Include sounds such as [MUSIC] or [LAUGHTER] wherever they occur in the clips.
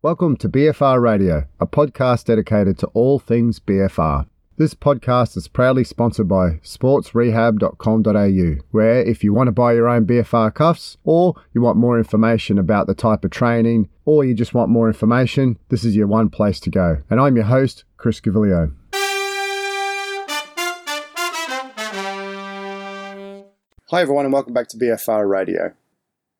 Welcome to BFR Radio, a podcast dedicated to all things BFR. This podcast is proudly sponsored by sportsrehab.com.au, where if you want to buy your own BFR cuffs, or you want more information about the type of training, or you just want more information, this is your one place to go. And I'm your host, Chris Gavilio. Hi, everyone, and welcome back to BFR Radio.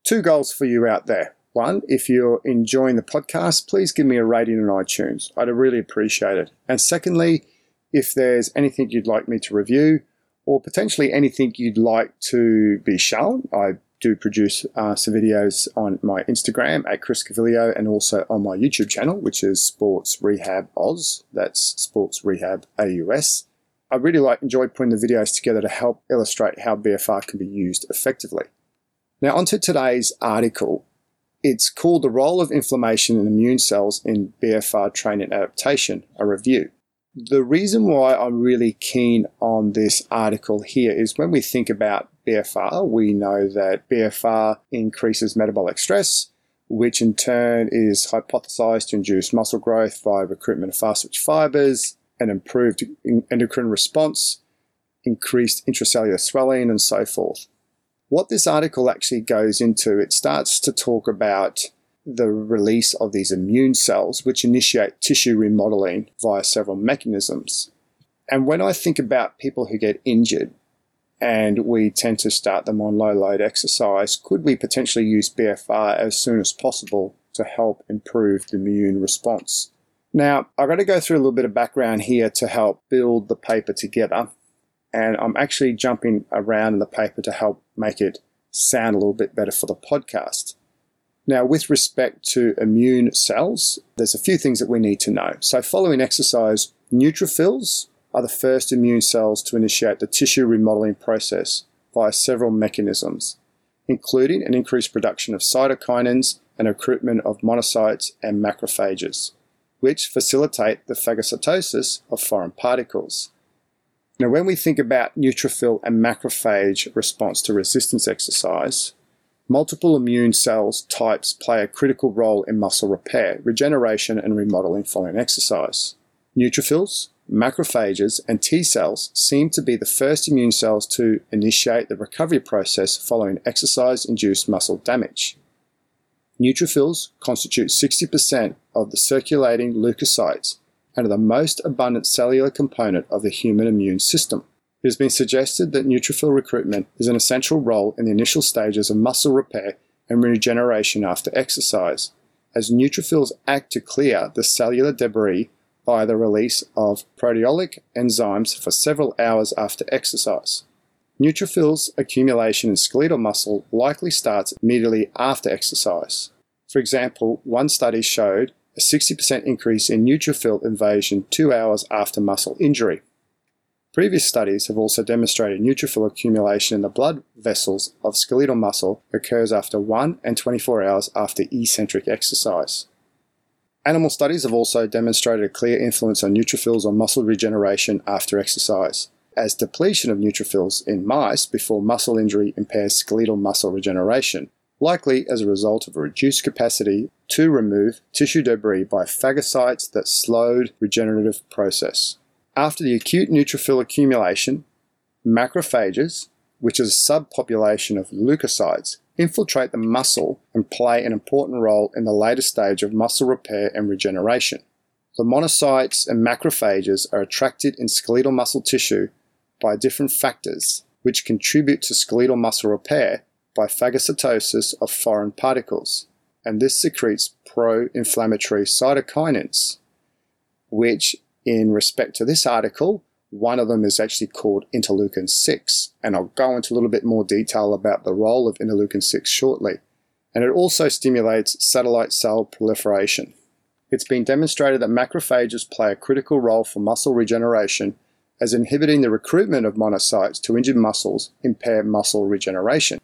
Two goals for you out there. One, if you're enjoying the podcast, please give me a rating on iTunes. I'd really appreciate it. And secondly, if there's anything you'd like me to review or potentially anything you'd like to be shown, I do produce uh, some videos on my Instagram at Chris Gavilio and also on my YouTube channel, which is Sports Rehab Oz. That's Sports Rehab AUS. I really like enjoy putting the videos together to help illustrate how BFR can be used effectively. Now, onto today's article. It's called The Role of Inflammation in Immune Cells in BFR Training Adaptation, a review. The reason why I'm really keen on this article here is when we think about BFR, we know that BFR increases metabolic stress, which in turn is hypothesized to induce muscle growth via recruitment of fast twitch fibers, an improved endocrine response, increased intracellular swelling, and so forth what this article actually goes into, it starts to talk about the release of these immune cells, which initiate tissue remodeling via several mechanisms. And when I think about people who get injured and we tend to start them on low load exercise, could we potentially use BFR as soon as possible to help improve the immune response? Now, I've got to go through a little bit of background here to help build the paper together and I'm actually jumping around in the paper to help make it sound a little bit better for the podcast. Now, with respect to immune cells, there's a few things that we need to know. So, following exercise, neutrophils are the first immune cells to initiate the tissue remodeling process via several mechanisms, including an increased production of cytokinins and recruitment of monocytes and macrophages, which facilitate the phagocytosis of foreign particles. Now, when we think about neutrophil and macrophage response to resistance exercise, multiple immune cells types play a critical role in muscle repair, regeneration, and remodeling following exercise. Neutrophils, macrophages, and T cells seem to be the first immune cells to initiate the recovery process following exercise induced muscle damage. Neutrophils constitute 60% of the circulating leukocytes and are the most abundant cellular component of the human immune system. It has been suggested that neutrophil recruitment is an essential role in the initial stages of muscle repair and regeneration after exercise, as neutrophils act to clear the cellular debris by the release of proteolytic enzymes for several hours after exercise. Neutrophils accumulation in skeletal muscle likely starts immediately after exercise. For example, one study showed a 60% increase in neutrophil invasion two hours after muscle injury. Previous studies have also demonstrated neutrophil accumulation in the blood vessels of skeletal muscle occurs after 1 and 24 hours after eccentric exercise. Animal studies have also demonstrated a clear influence on neutrophils on muscle regeneration after exercise, as depletion of neutrophils in mice before muscle injury impairs skeletal muscle regeneration, likely as a result of a reduced capacity to remove tissue debris by phagocytes that slowed regenerative process. After the acute neutrophil accumulation, macrophages, which is a subpopulation of leukocytes, infiltrate the muscle and play an important role in the later stage of muscle repair and regeneration. The monocytes and macrophages are attracted in skeletal muscle tissue by different factors which contribute to skeletal muscle repair by phagocytosis of foreign particles, and this secretes pro inflammatory cytokinins, which, in respect to this article, one of them is actually called interleukin 6, and I'll go into a little bit more detail about the role of interleukin 6 shortly. And it also stimulates satellite cell proliferation. It's been demonstrated that macrophages play a critical role for muscle regeneration, as inhibiting the recruitment of monocytes to injured muscles impair muscle regeneration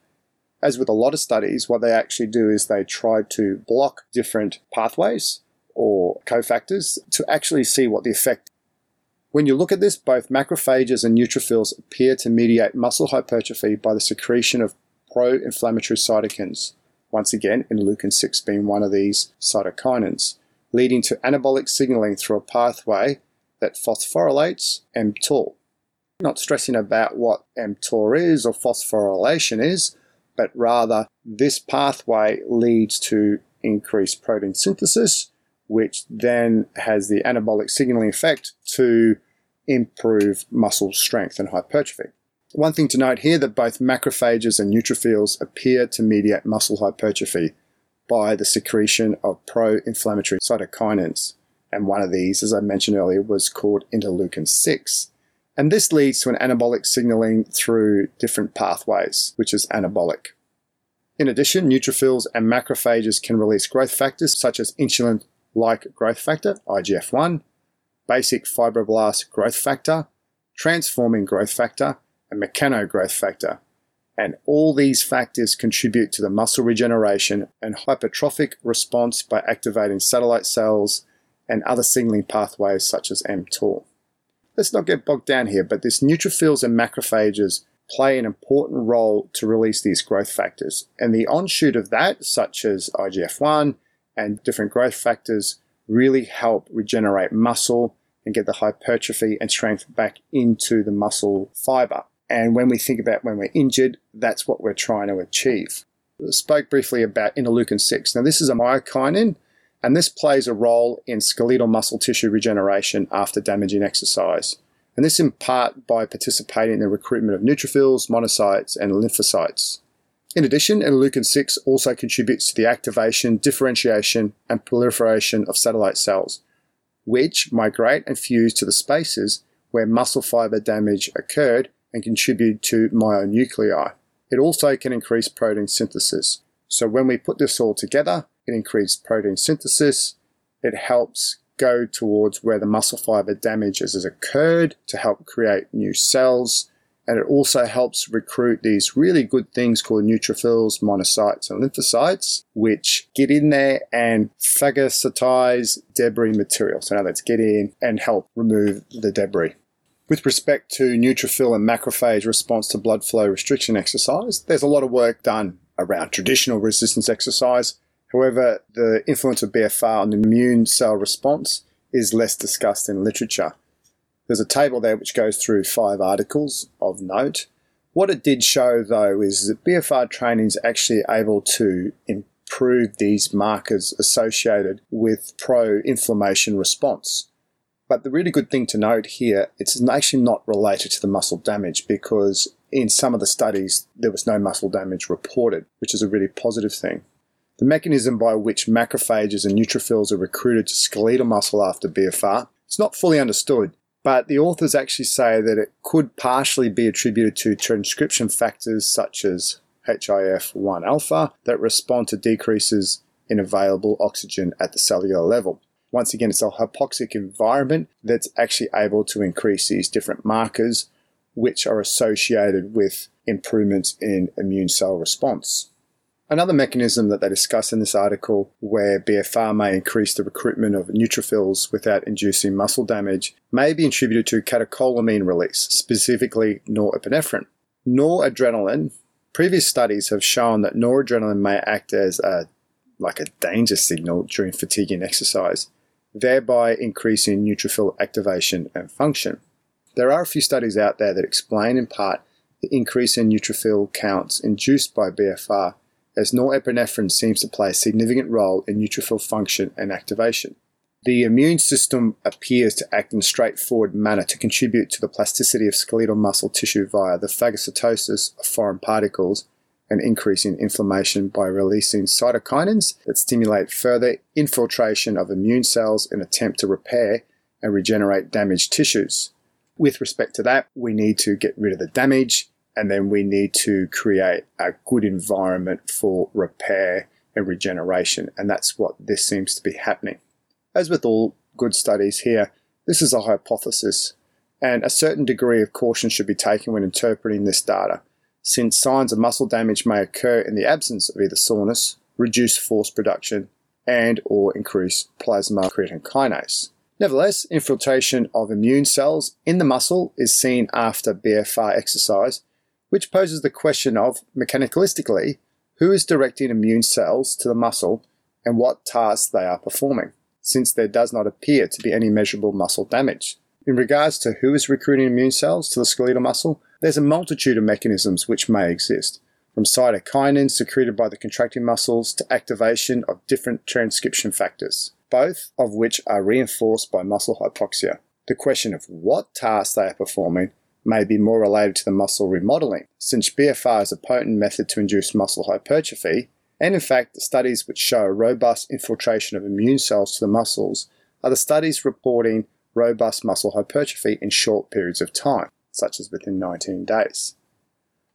as with a lot of studies, what they actually do is they try to block different pathways or cofactors to actually see what the effect. When you look at this, both macrophages and neutrophils appear to mediate muscle hypertrophy by the secretion of pro-inflammatory cytokines. Once again, interleukin 6 being one of these cytokinins, leading to anabolic signaling through a pathway that phosphorylates mTOR. Not stressing about what mTOR is or phosphorylation is, but rather this pathway leads to increased protein synthesis, which then has the anabolic signaling effect to improve muscle strength and hypertrophy. One thing to note here that both macrophages and neutrophils appear to mediate muscle hypertrophy by the secretion of pro-inflammatory cytokinins. And one of these, as I mentioned earlier, was called interleukin 6. And this leads to an anabolic signaling through different pathways, which is anabolic. In addition, neutrophils and macrophages can release growth factors such as insulin like growth factor, IGF 1, basic fibroblast growth factor, transforming growth factor, and mechanogrowth factor. And all these factors contribute to the muscle regeneration and hypertrophic response by activating satellite cells and other signaling pathways such as mTOR. Let's not get bogged down here, but this neutrophils and macrophages play an important role to release these growth factors. And the onshoot of that, such as IGF 1 and different growth factors, really help regenerate muscle and get the hypertrophy and strength back into the muscle fiber. And when we think about when we're injured, that's what we're trying to achieve. Spoke briefly about interleukin 6. Now, this is a myokinin, and this plays a role in skeletal muscle tissue regeneration after damaging exercise and this in part by participating in the recruitment of neutrophils, monocytes, and lymphocytes. In addition, interleukin 6 also contributes to the activation, differentiation, and proliferation of satellite cells, which migrate and fuse to the spaces where muscle fiber damage occurred and contribute to myonuclei. It also can increase protein synthesis. So when we put this all together, it increases protein synthesis, it helps go towards where the muscle fiber damage has occurred to help create new cells. And it also helps recruit these really good things called neutrophils, monocytes, and lymphocytes, which get in there and phagocytize debris material. So now let's get in and help remove the debris. With respect to neutrophil and macrophage response to blood flow restriction exercise, there's a lot of work done around traditional resistance exercise However, the influence of BFR on the immune cell response is less discussed in literature. There's a table there which goes through five articles of note. What it did show, though, is that BFR training is actually able to improve these markers associated with pro inflammation response. But the really good thing to note here, it's actually not related to the muscle damage because in some of the studies there was no muscle damage reported, which is a really positive thing. The mechanism by which macrophages and neutrophils are recruited to skeletal muscle after BFR is not fully understood, but the authors actually say that it could partially be attributed to transcription factors such as HIF1 alpha that respond to decreases in available oxygen at the cellular level. Once again, it's a hypoxic environment that's actually able to increase these different markers, which are associated with improvements in immune cell response. Another mechanism that they discuss in this article where BFR may increase the recruitment of neutrophils without inducing muscle damage may be attributed to catecholamine release, specifically norepinephrine. Noradrenaline, previous studies have shown that noradrenaline may act as a like a danger signal during fatigue and exercise, thereby increasing neutrophil activation and function. There are a few studies out there that explain in part the increase in neutrophil counts induced by BFR as norepinephrine seems to play a significant role in neutrophil function and activation. The immune system appears to act in a straightforward manner to contribute to the plasticity of skeletal muscle tissue via the phagocytosis of foreign particles and increasing inflammation by releasing cytokinins that stimulate further infiltration of immune cells in attempt to repair and regenerate damaged tissues. With respect to that, we need to get rid of the damage and then we need to create a good environment for repair and regeneration. And that's what this seems to be happening. As with all good studies here, this is a hypothesis, and a certain degree of caution should be taken when interpreting this data, since signs of muscle damage may occur in the absence of either soreness, reduced force production, and or increased plasma creatine kinase. Nevertheless, infiltration of immune cells in the muscle is seen after BFR exercise which poses the question of, mechanicalistically, who is directing immune cells to the muscle and what tasks they are performing. since there does not appear to be any measurable muscle damage. In regards to who is recruiting immune cells to the skeletal muscle, there's a multitude of mechanisms which may exist, from cytokinin secreted by the contracting muscles to activation of different transcription factors, both of which are reinforced by muscle hypoxia. The question of what tasks they are performing may be more related to the muscle remodeling, since BFR is a potent method to induce muscle hypertrophy, and in fact, the studies which show robust infiltration of immune cells to the muscles are the studies reporting robust muscle hypertrophy in short periods of time, such as within 19 days.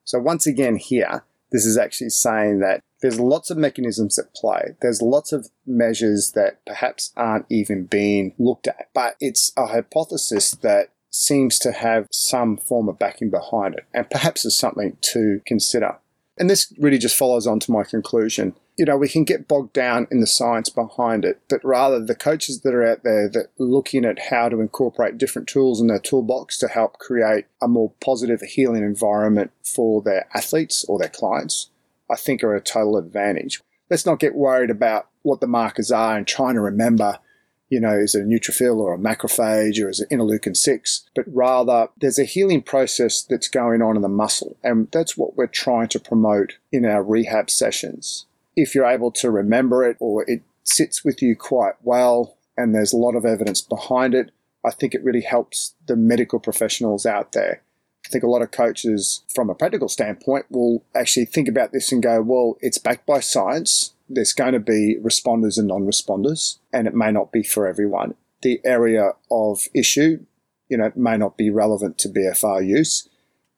So, once again, here, this is actually saying that there's lots of mechanisms at play. There's lots of measures that perhaps aren't even being looked at, but it's a hypothesis that seems to have some form of backing behind it, and perhaps is something to consider. And this really just follows on to my conclusion. You know, we can get bogged down in the science behind it, but rather the coaches that are out there that are looking at how to incorporate different tools in their toolbox to help create a more positive healing environment for their athletes or their clients, I think are a total advantage. Let's not get worried about what the markers are and trying to remember you know, is it a neutrophil or a macrophage or is it interleukin 6? But rather, there's a healing process that's going on in the muscle. And that's what we're trying to promote in our rehab sessions. If you're able to remember it or it sits with you quite well and there's a lot of evidence behind it, I think it really helps the medical professionals out there. I think a lot of coaches, from a practical standpoint, will actually think about this and go, well, it's backed by science there's going to be responders and non responders, and it may not be for everyone. The area of issue, you know, may not be relevant to BFR use.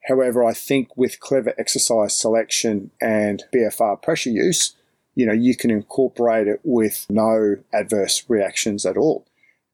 However, I think with clever exercise selection and BFR pressure use, you know, you can incorporate it with no adverse reactions at all.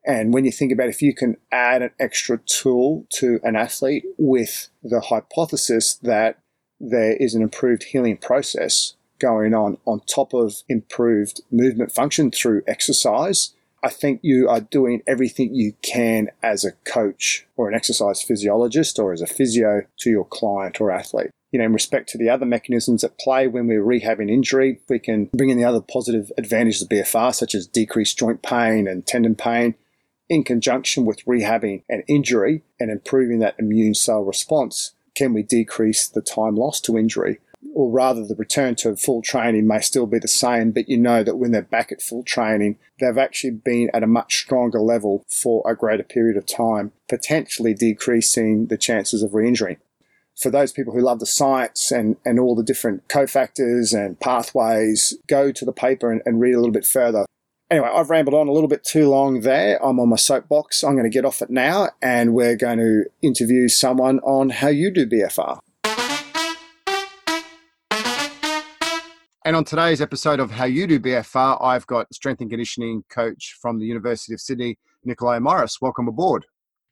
And when you think about if you can add an extra tool to an athlete with the hypothesis that there is an improved healing process, going on on top of improved movement function through exercise, I think you are doing everything you can as a coach or an exercise physiologist or as a physio to your client or athlete. You know, in respect to the other mechanisms at play when we're rehabbing injury, we can bring in the other positive advantages of BFR, such as decreased joint pain and tendon pain, in conjunction with rehabbing an injury and improving that immune cell response. Can we decrease the time lost to injury? Or rather the return to full training may still be the same, but you know that when they're back at full training, they've actually been at a much stronger level for a greater period of time, potentially decreasing the chances of re-injury. For those people who love the science and, and all the different cofactors and pathways, go to the paper and, and read a little bit further. Anyway, I've rambled on a little bit too long there. I'm on my soapbox. I'm going to get off it now and we're going to interview someone on how you do BFR. And on today's episode of How You Do BFR, I've got strength and conditioning coach from the University of Sydney, Nikolai Morris. Welcome aboard.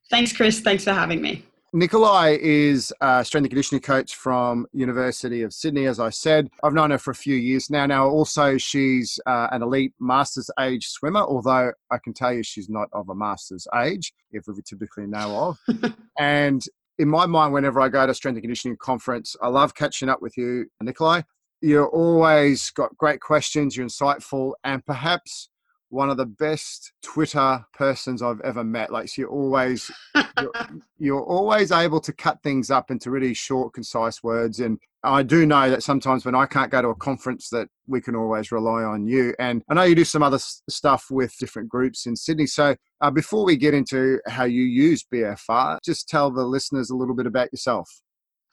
Thanks, Chris. Thanks for having me. Nikolai is a strength and conditioning coach from University of Sydney, as I said. I've known her for a few years now. Now, also, she's uh, an elite master's age swimmer, although I can tell you she's not of a master's age, if we typically know of. [LAUGHS] and in my mind, whenever I go to strength and conditioning conference, I love catching up with you, Nikolai you're always got great questions, you're insightful, and perhaps one of the best Twitter persons I've ever met. Like so you're always you're, [LAUGHS] you're, always able to cut things up into really short, concise words. And I do know that sometimes when I can't go to a conference, that we can always rely on you. And I know you do some other stuff with different groups in Sydney. So uh, before we get into how you use BFR, just tell the listeners a little bit about yourself.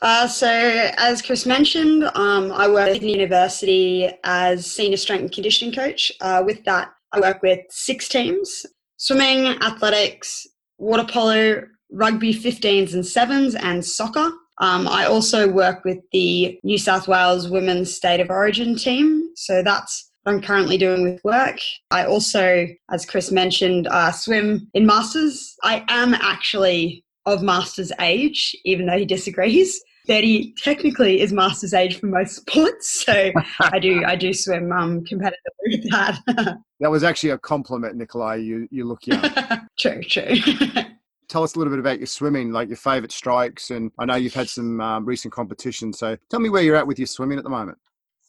Uh, so, as Chris mentioned, um, I work at the university as senior strength and conditioning coach. Uh, with that, I work with six teams swimming, athletics, water polo, rugby 15s and 7s, and soccer. Um, I also work with the New South Wales Women's State of Origin team. So, that's what I'm currently doing with work. I also, as Chris mentioned, uh, swim in masters. I am actually of master's age, even though he disagrees. 30 technically is master's age for most sports. So I do I do swim um, competitively with that. [LAUGHS] that was actually a compliment, Nikolai. You you look young. [LAUGHS] true, true. [LAUGHS] tell us a little bit about your swimming, like your favourite strikes, and I know you've had some um, recent competitions. So tell me where you're at with your swimming at the moment.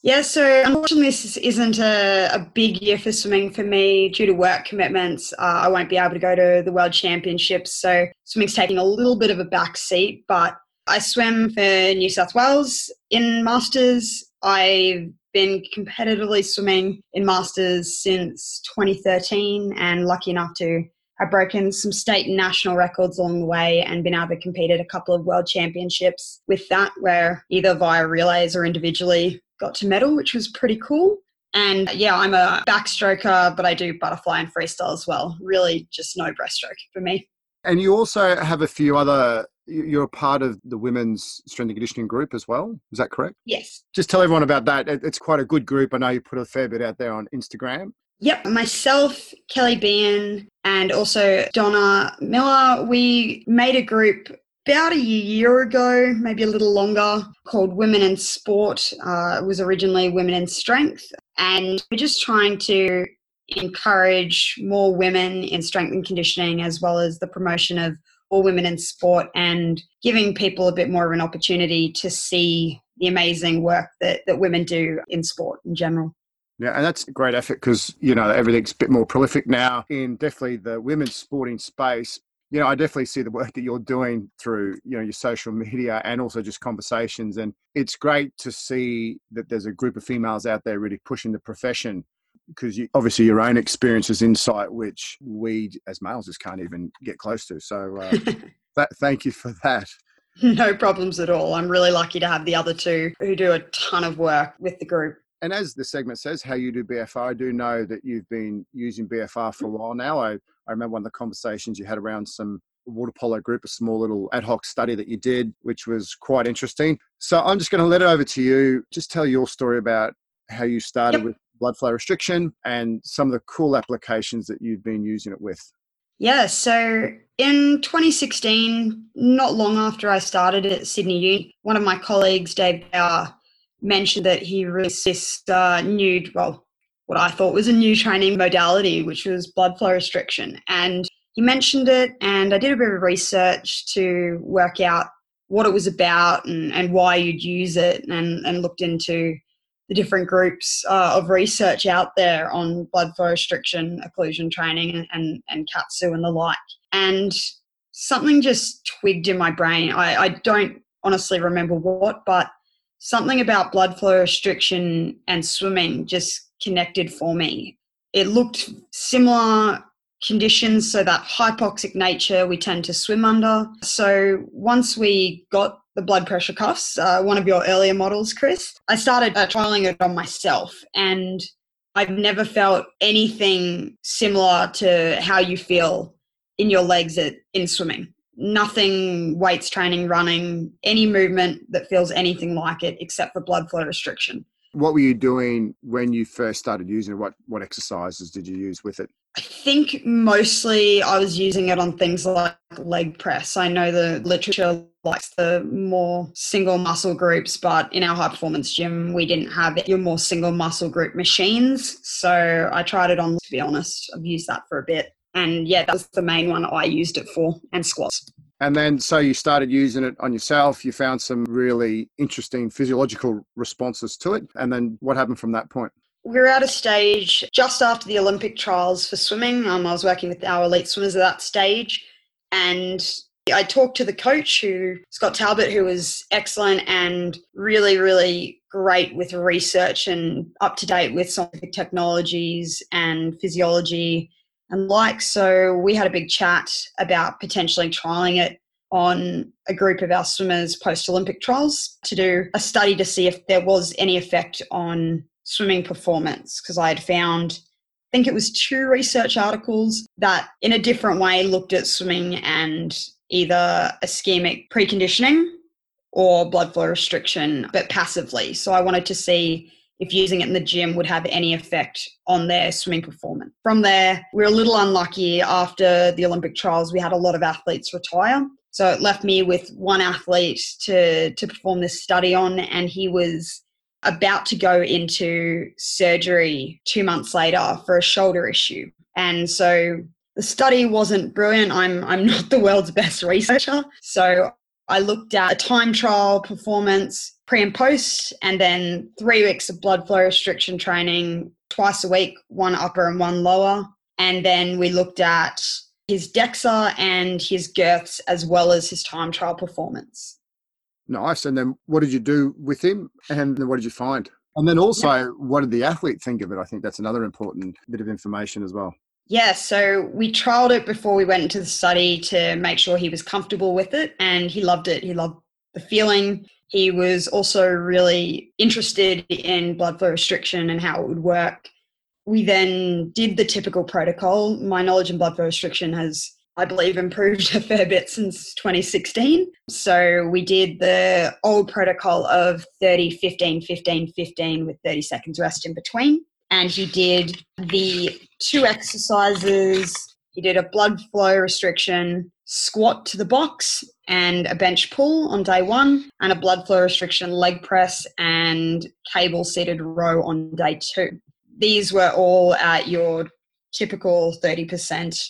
Yeah, so unfortunately, this isn't a, a big year for swimming for me due to work commitments. Uh, I won't be able to go to the World Championships, so swimming's taking a little bit of a back seat. But I swim for New South Wales in Masters. I've been competitively swimming in Masters since 2013 and lucky enough to have broken some state and national records along the way and been able to compete at a couple of world championships with that, where either via relays or individually got to medal, which was pretty cool. And yeah, I'm a backstroker, but I do butterfly and freestyle as well. Really, just no breaststroke for me. And you also have a few other, you're a part of the women's strength and conditioning group as well. Is that correct? Yes. Just tell everyone about that. It's quite a good group. I know you put a fair bit out there on Instagram. Yep, myself, Kelly Bean, and also Donna Miller, we made a group about a year ago, maybe a little longer, called Women in Sport. Uh, it was originally Women in Strength. And we're just trying to encourage more women in strength and conditioning, as well as the promotion of women in sport and giving people a bit more of an opportunity to see the amazing work that, that women do in sport in general. Yeah, and that's a great effort because, you know, everything's a bit more prolific now in definitely the women's sporting space you know, I definitely see the work that you're doing through, you know, your social media and also just conversations. And it's great to see that there's a group of females out there really pushing the profession because you, obviously your own experiences insight, which we as males just can't even get close to. So uh, [LAUGHS] that, thank you for that. No problems at all. I'm really lucky to have the other two who do a ton of work with the group. And as the segment says, how you do BFR, I do know that you've been using BFR for a while now. I, I remember one of the conversations you had around some water polo group, a small little ad hoc study that you did, which was quite interesting. So I'm just going to let it over to you. Just tell your story about how you started yep. with blood flow restriction and some of the cool applications that you've been using it with. Yeah, so in 2016, not long after I started at Sydney Uni, one of my colleagues, Dave Bauer, mentioned that he released this uh, new, well, what I thought was a new training modality, which was blood flow restriction. And he mentioned it, and I did a bit of research to work out what it was about and, and why you'd use it, and, and looked into the different groups uh, of research out there on blood flow restriction, occlusion training, and, and, KAATSU and the like. And something just twigged in my brain. I, I don't honestly remember what, but something about blood flow restriction and swimming just connected for me. It looked similar conditions, so that hypoxic nature we tend to swim under. So once we got the blood pressure cuffs, uh, one of your earlier models, Chris, I started uh, trialing it on myself and I've never felt anything similar to how you feel in your legs at, in swimming nothing weights training, running, any movement that feels anything like it except for blood flow restriction. What were you doing when you first started using it? What what exercises did you use with it? I think mostly I was using it on things like leg press. I know the literature likes the more single muscle groups, but in our high performance gym, we didn't have your more single muscle group machines. So I tried it on, to be honest. I've used that for a bit. And yeah, that was the main one I used it for, and squats. And then, so you started using it on yourself. You found some really interesting physiological responses to it. And then, what happened from that point? We were at a stage just after the Olympic trials for swimming. Um, I was working with our elite swimmers at that stage. And I talked to the coach, who Scott Talbot, who was excellent and really, really great with research and up to date with scientific technologies and physiology and like. So we had a big chat about potentially trialing it on a group of our swimmers post Olympic trials to do a study to see if there was any effect on swimming performance. Because I had found, I think it was two research articles that in a different way looked at swimming and either ischemic preconditioning or blood flow restriction, but passively. So I wanted to see if using it in the gym would have any effect on their swimming performance. From there, we are a little unlucky after the Olympic trials. We had a lot of athletes retire. So it left me with one athlete to, to perform this study on, and he was about to go into surgery two months later for a shoulder issue. And so the study wasn't brilliant. I'm, I'm not the world's best researcher. So I looked at a time trial performance pre and post, and then three weeks of blood flow restriction training twice a week, one upper and one lower. And then we looked at his DEXA and his girths as well as his time trial performance. Nice. And then what did you do with him? And then what did you find? And then also, yeah. what did the athlete think of it? I think that's another important bit of information as well. Yeah, so we trialed it before we went into the study to make sure he was comfortable with it, and he loved it. He loved the feeling. He was also really interested in blood flow restriction and how it would work. We then did the typical protocol. My knowledge in blood flow restriction has I believe, improved [LAUGHS] a fair bit since 2016. So we did the old protocol of 30, 15, 15, 15 with 30 seconds rest in between. And he did the two exercises. He did a blood flow restriction squat to the box and a bench pull on day one, and a blood flow restriction leg press and cable seated row on day two. These were all at your typical 30%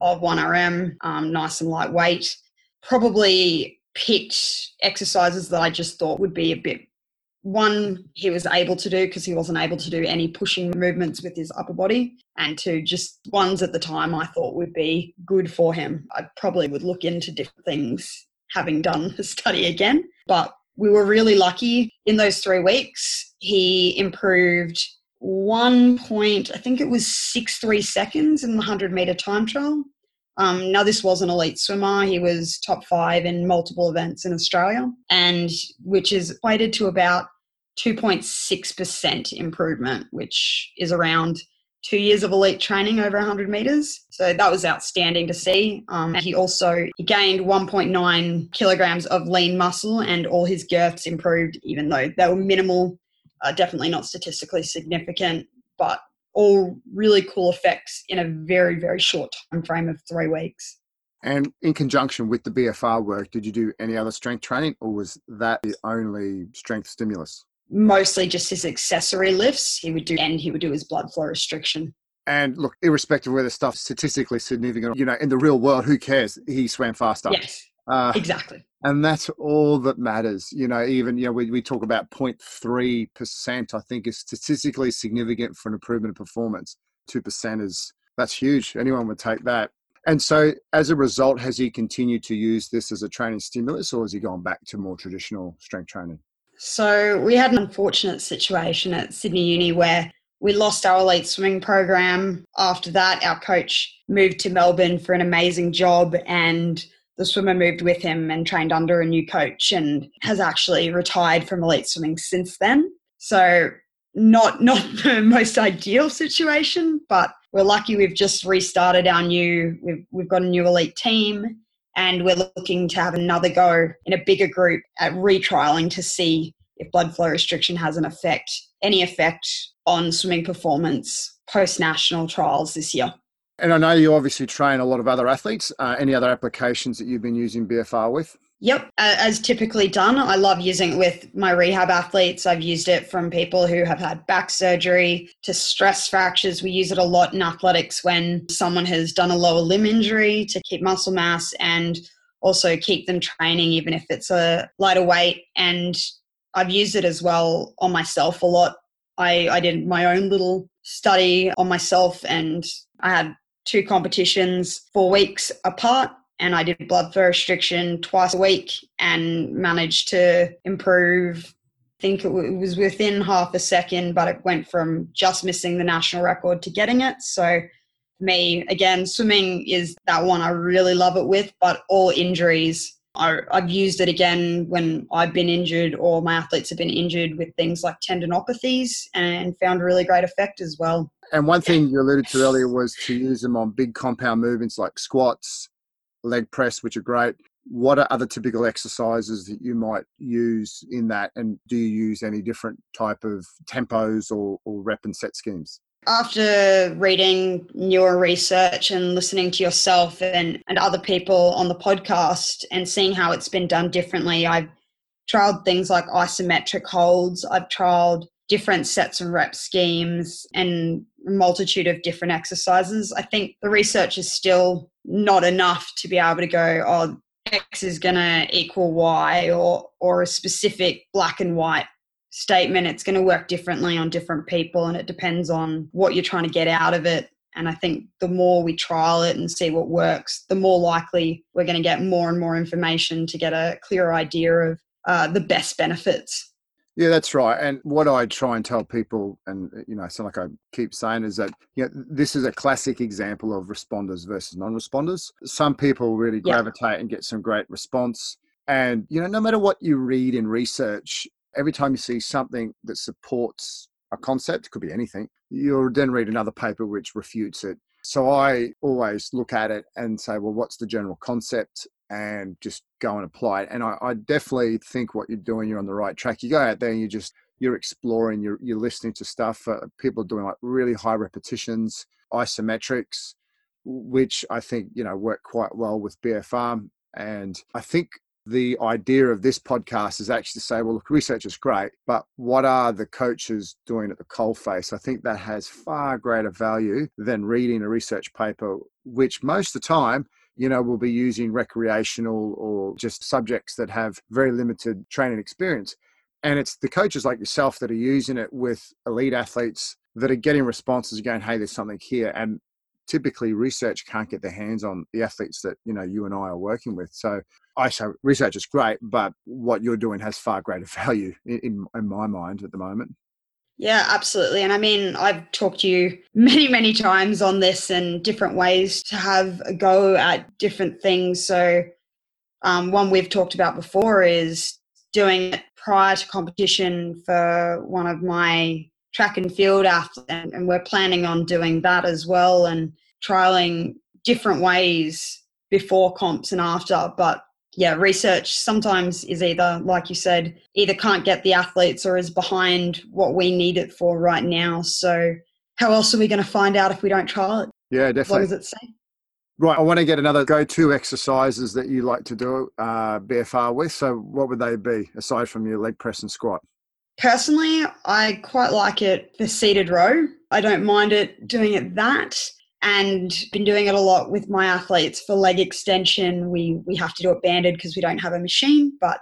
of 1RM, um, nice and lightweight. Probably picked exercises that I just thought would be a bit. One, he was able to do because he wasn't able to do any pushing movements with his upper body. And two, just ones at the time I thought would be good for him. I probably would look into different things having done the study again. But we were really lucky in those three weeks. He improved one point, I think it was six three seconds in the 100 meter time trial. Um, now, this was an elite swimmer. He was top five in multiple events in Australia, and which is equated to about 2.6% improvement, which is around two years of elite training over 100 meters. So that was outstanding to see. Um, he also gained 1.9 kilograms of lean muscle, and all his girths improved, even though they were minimal uh, definitely not statistically significant, but all really cool effects in a very, very short time frame of three weeks. And in conjunction with the BFR work, did you do any other strength training or was that the only strength stimulus? Mostly just his accessory lifts. He would do, and he would do his blood flow restriction. And look, irrespective of whether stuff's statistically significant, you know, in the real world, who cares? He swam faster. Yes. Uh, exactly. And that's all that matters. You know, even, you know, we, we talk about 0.3%, I think is statistically significant for an improvement of performance. 2% is, that's huge. Anyone would take that. And so as a result, has he continued to use this as a training stimulus or has he gone back to more traditional strength training? So we had an unfortunate situation at Sydney Uni where we lost our elite swimming program. After that, our coach moved to Melbourne for an amazing job and the swimmer moved with him and trained under a new coach and has actually retired from elite swimming since then. So not not [LAUGHS] the most ideal situation, but we're lucky we've just restarted our new we've we've got a new elite team and we're looking to have another go in a bigger group at retrialing to see if blood flow restriction has an effect, any effect on swimming performance post national trials this year. And I know you obviously train a lot of other athletes. Uh, any other applications that you've been using BFR with? Yep, as typically done. I love using it with my rehab athletes. I've used it from people who have had back surgery to stress fractures. We use it a lot in athletics when someone has done a lower limb injury to keep muscle mass and also keep them training, even if it's a lighter weight. And I've used it as well on myself a lot. I, I did my own little study on myself and I had two competitions four weeks apart and I did blood flow restriction twice a week and managed to improve. I think it was within half a second, but it went from just missing the national record to getting it. So, for me, again, swimming is that one I really love it with, but all injuries. I, I've used it again when I've been injured or my athletes have been injured with things like tendinopathies and found a really great effect as well. And one thing you alluded to earlier was to use them on big compound movements like squats, leg press, which are great. What are other typical exercises that you might use in that? And do you use any different type of tempos or, or rep and set schemes? After reading your research and listening to yourself and, and other people on the podcast and seeing how it's been done differently, I've tried things like isometric holds. I've tried different sets of rep schemes and multitude of different exercises. I think the research is still not enough to be able to go, oh, X is going to equal Y or or a specific black and white statement. It's going to work differently on different people, and it depends on what you're trying to get out of it. And I think the more we trial it and see what works, the more likely we're going to get more and more information to get a clearer idea of uh, the best benefits. Yeah, that's right. And what I try and tell people, and you know, sound like I keep saying, is that you know, this is a classic example of responders versus non-responders. Some people really gravitate and get some great response. And you know, no matter what you read in research, every time you see something that supports a concept, could be anything, you'll then read another paper which refutes it. So I always look at it and say, well, what's the general concept? And just go and apply it. And I, I, definitely think what you're doing, you're on the right track. You go out there and you just you're exploring, you're you're listening to stuff. Uh, people doing like really high repetitions, isometrics, which I think you know work quite well with BFR. And I think the idea of this podcast is actually to say, well, look, research is great, but what are the coaches doing at the coalface? I think that has far greater value than reading a research paper, which most of the time you know, will be using recreational or just subjects that have very limited training experience. And it's the coaches like yourself that are using it with elite athletes that are getting responses going, hey, there's something here. And typically research can't get their hands on the athletes that, you know, you and I are working with. So I say research is great, but what you're doing has far greater [LAUGHS] value in, in my mind at the moment. Yeah, absolutely. And I mean, I've talked to you [LAUGHS] many, many times on this and different ways to have a go at different things. So, um, one we've talked about before is doing it prior to competition for one of my track and field athletes. And, we're planning on doing that as well and trialing different ways before comps and after. But yeah, research sometimes is either, like you said, either can't get the athletes or is behind what we need it for right now. So, how else are we going to find out if we don't trial it? Yeah, definitely. What does it say? Right, I want to get another go-to exercises that you like to do uh, BFR with. So, what would they be aside from your leg press and squat? Personally, I quite like it the seated row. I don't mind it doing it that and been doing it a lot with my athletes for leg extension. We we have to do it banded because we don't have a machine, but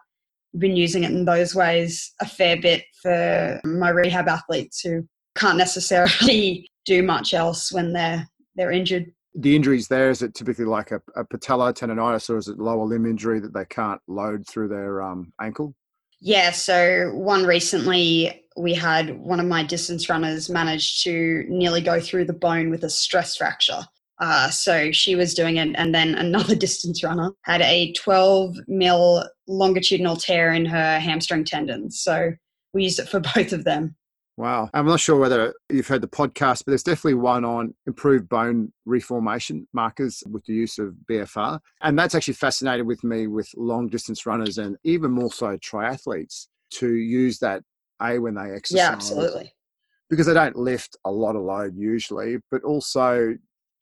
we've been using it in those ways a fair bit for my rehab athletes who can't necessarily [LAUGHS] do much else when they're they're injured. The injuries there is it typically like a, a patella tendonitis or is it lower limb injury that they can't load through their um, ankle? Yeah, so one recently we had one of my distance runners manage to nearly go through the bone with a stress fracture. Uh, so she was doing it, and then another [LAUGHS] distance runner had a 12 mil longitudinal tear in her hamstring tendons. So we used it for [LAUGHS] both of them. Wow. I'm not sure whether you've heard the podcast, but there's definitely one on improved bone reformation markers with the use of BFR. And that's actually fascinated with me with long distance runners and even more so triathletes to use that a when they exercise. Yeah, absolutely. Because they don't lift a lot of load usually, but also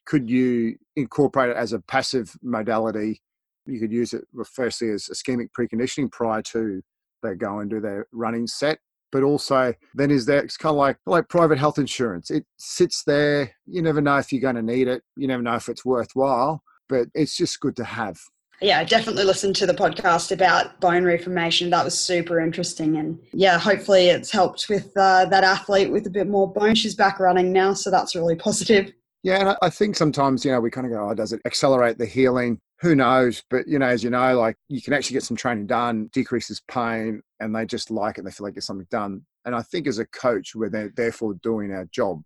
could you incorporate it as a passive modality? You could use it firstly as ischemic preconditioning prior to they go and do their running set. But also, then is there? It's kind of like like private health insurance. It sits there. You never know if you're going to need it. You never know if it's worthwhile. But it's just good to have yeah, definitely listened to the podcast about bone reformation. That was super interesting. And yeah, hopefully it's helped with uh, that athlete with a bit more bone. She's back running now, so that's really positive. Yeah, and I think sometimes, you know, we kind of go, oh, does it accelerate the healing? Who knows? But, you know, as you know, like you can actually get some training done, decreases pain, and they just like it. They feel like get something done. And I think as a coach, we're therefore doing our job.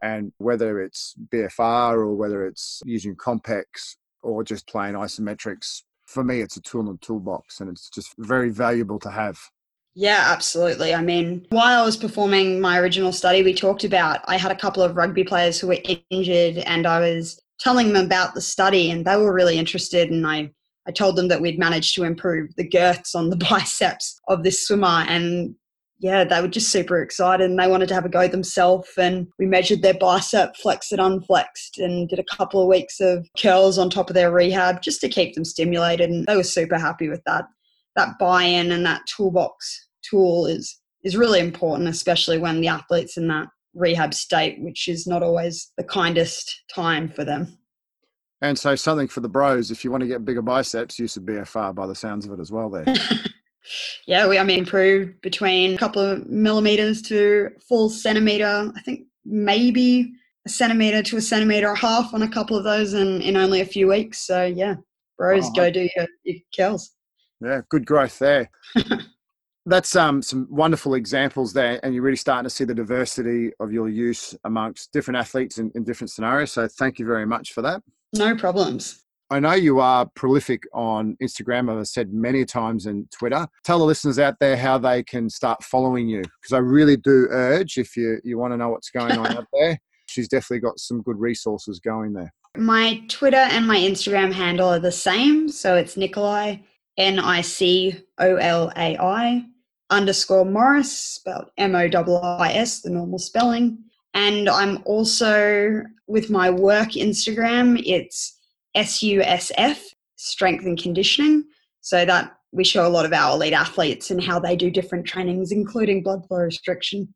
And whether it's BFR or whether it's using Compex or just plain isometrics. For me, it's a tool in the toolbox and it's just very valuable to have. Yeah, absolutely. I mean, while I was performing my original study, we talked about I had a couple of rugby players who were injured and I was telling them about the study and they were really interested and I I told them that we'd managed to improve the girths on the [LAUGHS] biceps of this swimmer and yeah, they were just super excited and they wanted to have a go themselves. And we measured their bicep flexed and unflexed and did a couple of weeks of curls on top of their rehab just to keep them stimulated. And they were super happy with that. That buy in and that toolbox tool is, is really important, especially when the athlete's in that rehab state, which is not always the kindest time for them. And so something for the bros, if you want to get bigger biceps, use a BFR by the sounds of it as well there. [LAUGHS] yeah, we I mean improved between a couple of millimeters to full centimeter. I think maybe a centimeter to a centimeter and a half on a couple of those in, in only a few weeks. So yeah, bros, oh, go do your, your kills. Yeah, good growth there. [LAUGHS] That's um, some wonderful examples there, and you're really starting to see the diversity of your use amongst different athletes in, in different scenarios. So, thank you very much for that. No problems. I know you are prolific on Instagram, as I said many times, and Twitter. Tell the listeners out there how they can start following you, because I really do urge if you, you want to know what's going on out there, she's definitely got some good resources going there. My Twitter and my Instagram handle are the same. So it's Nicolai, N I C O L A I underscore Morris, spelled M O I S, the normal spelling. And I'm also with my work Instagram, it's SUSF, Strength and Conditioning. So that we show a lot of our elite athletes and how they do different trainings, including blood flow restriction.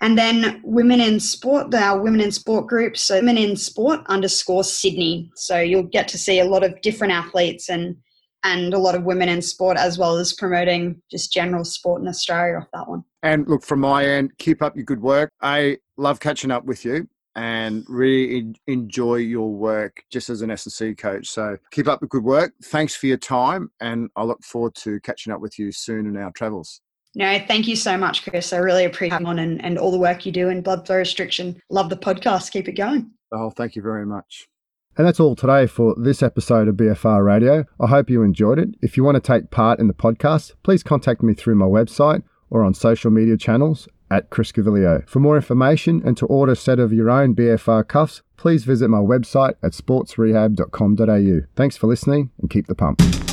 And then women in sport, our women in sport group, so women in sport underscore Sydney. So you'll get to see a lot of different athletes and and a lot of women in sport, as well as promoting just general sport in Australia off that one. And look, from my end, keep up your good work. I love catching up with you and really enjoy your work just as an S&C coach. So keep up the good work. Thanks for your time, and I look forward to catching up with you soon in our travels. No, thank you so much, Chris. I really appreciate on and, and all the work you do in blood flow restriction. Love the podcast. Keep it going. Oh, thank you very much. And that's all today for this episode of BFR Radio. I hope you enjoyed it. If you want to take part in the podcast, please contact me through my website or on social media channels at Chris Gavilio. For more information and to order a set of your own BFR cuffs, please visit my website at sportsrehab.com.au. Thanks for listening and keep the pump.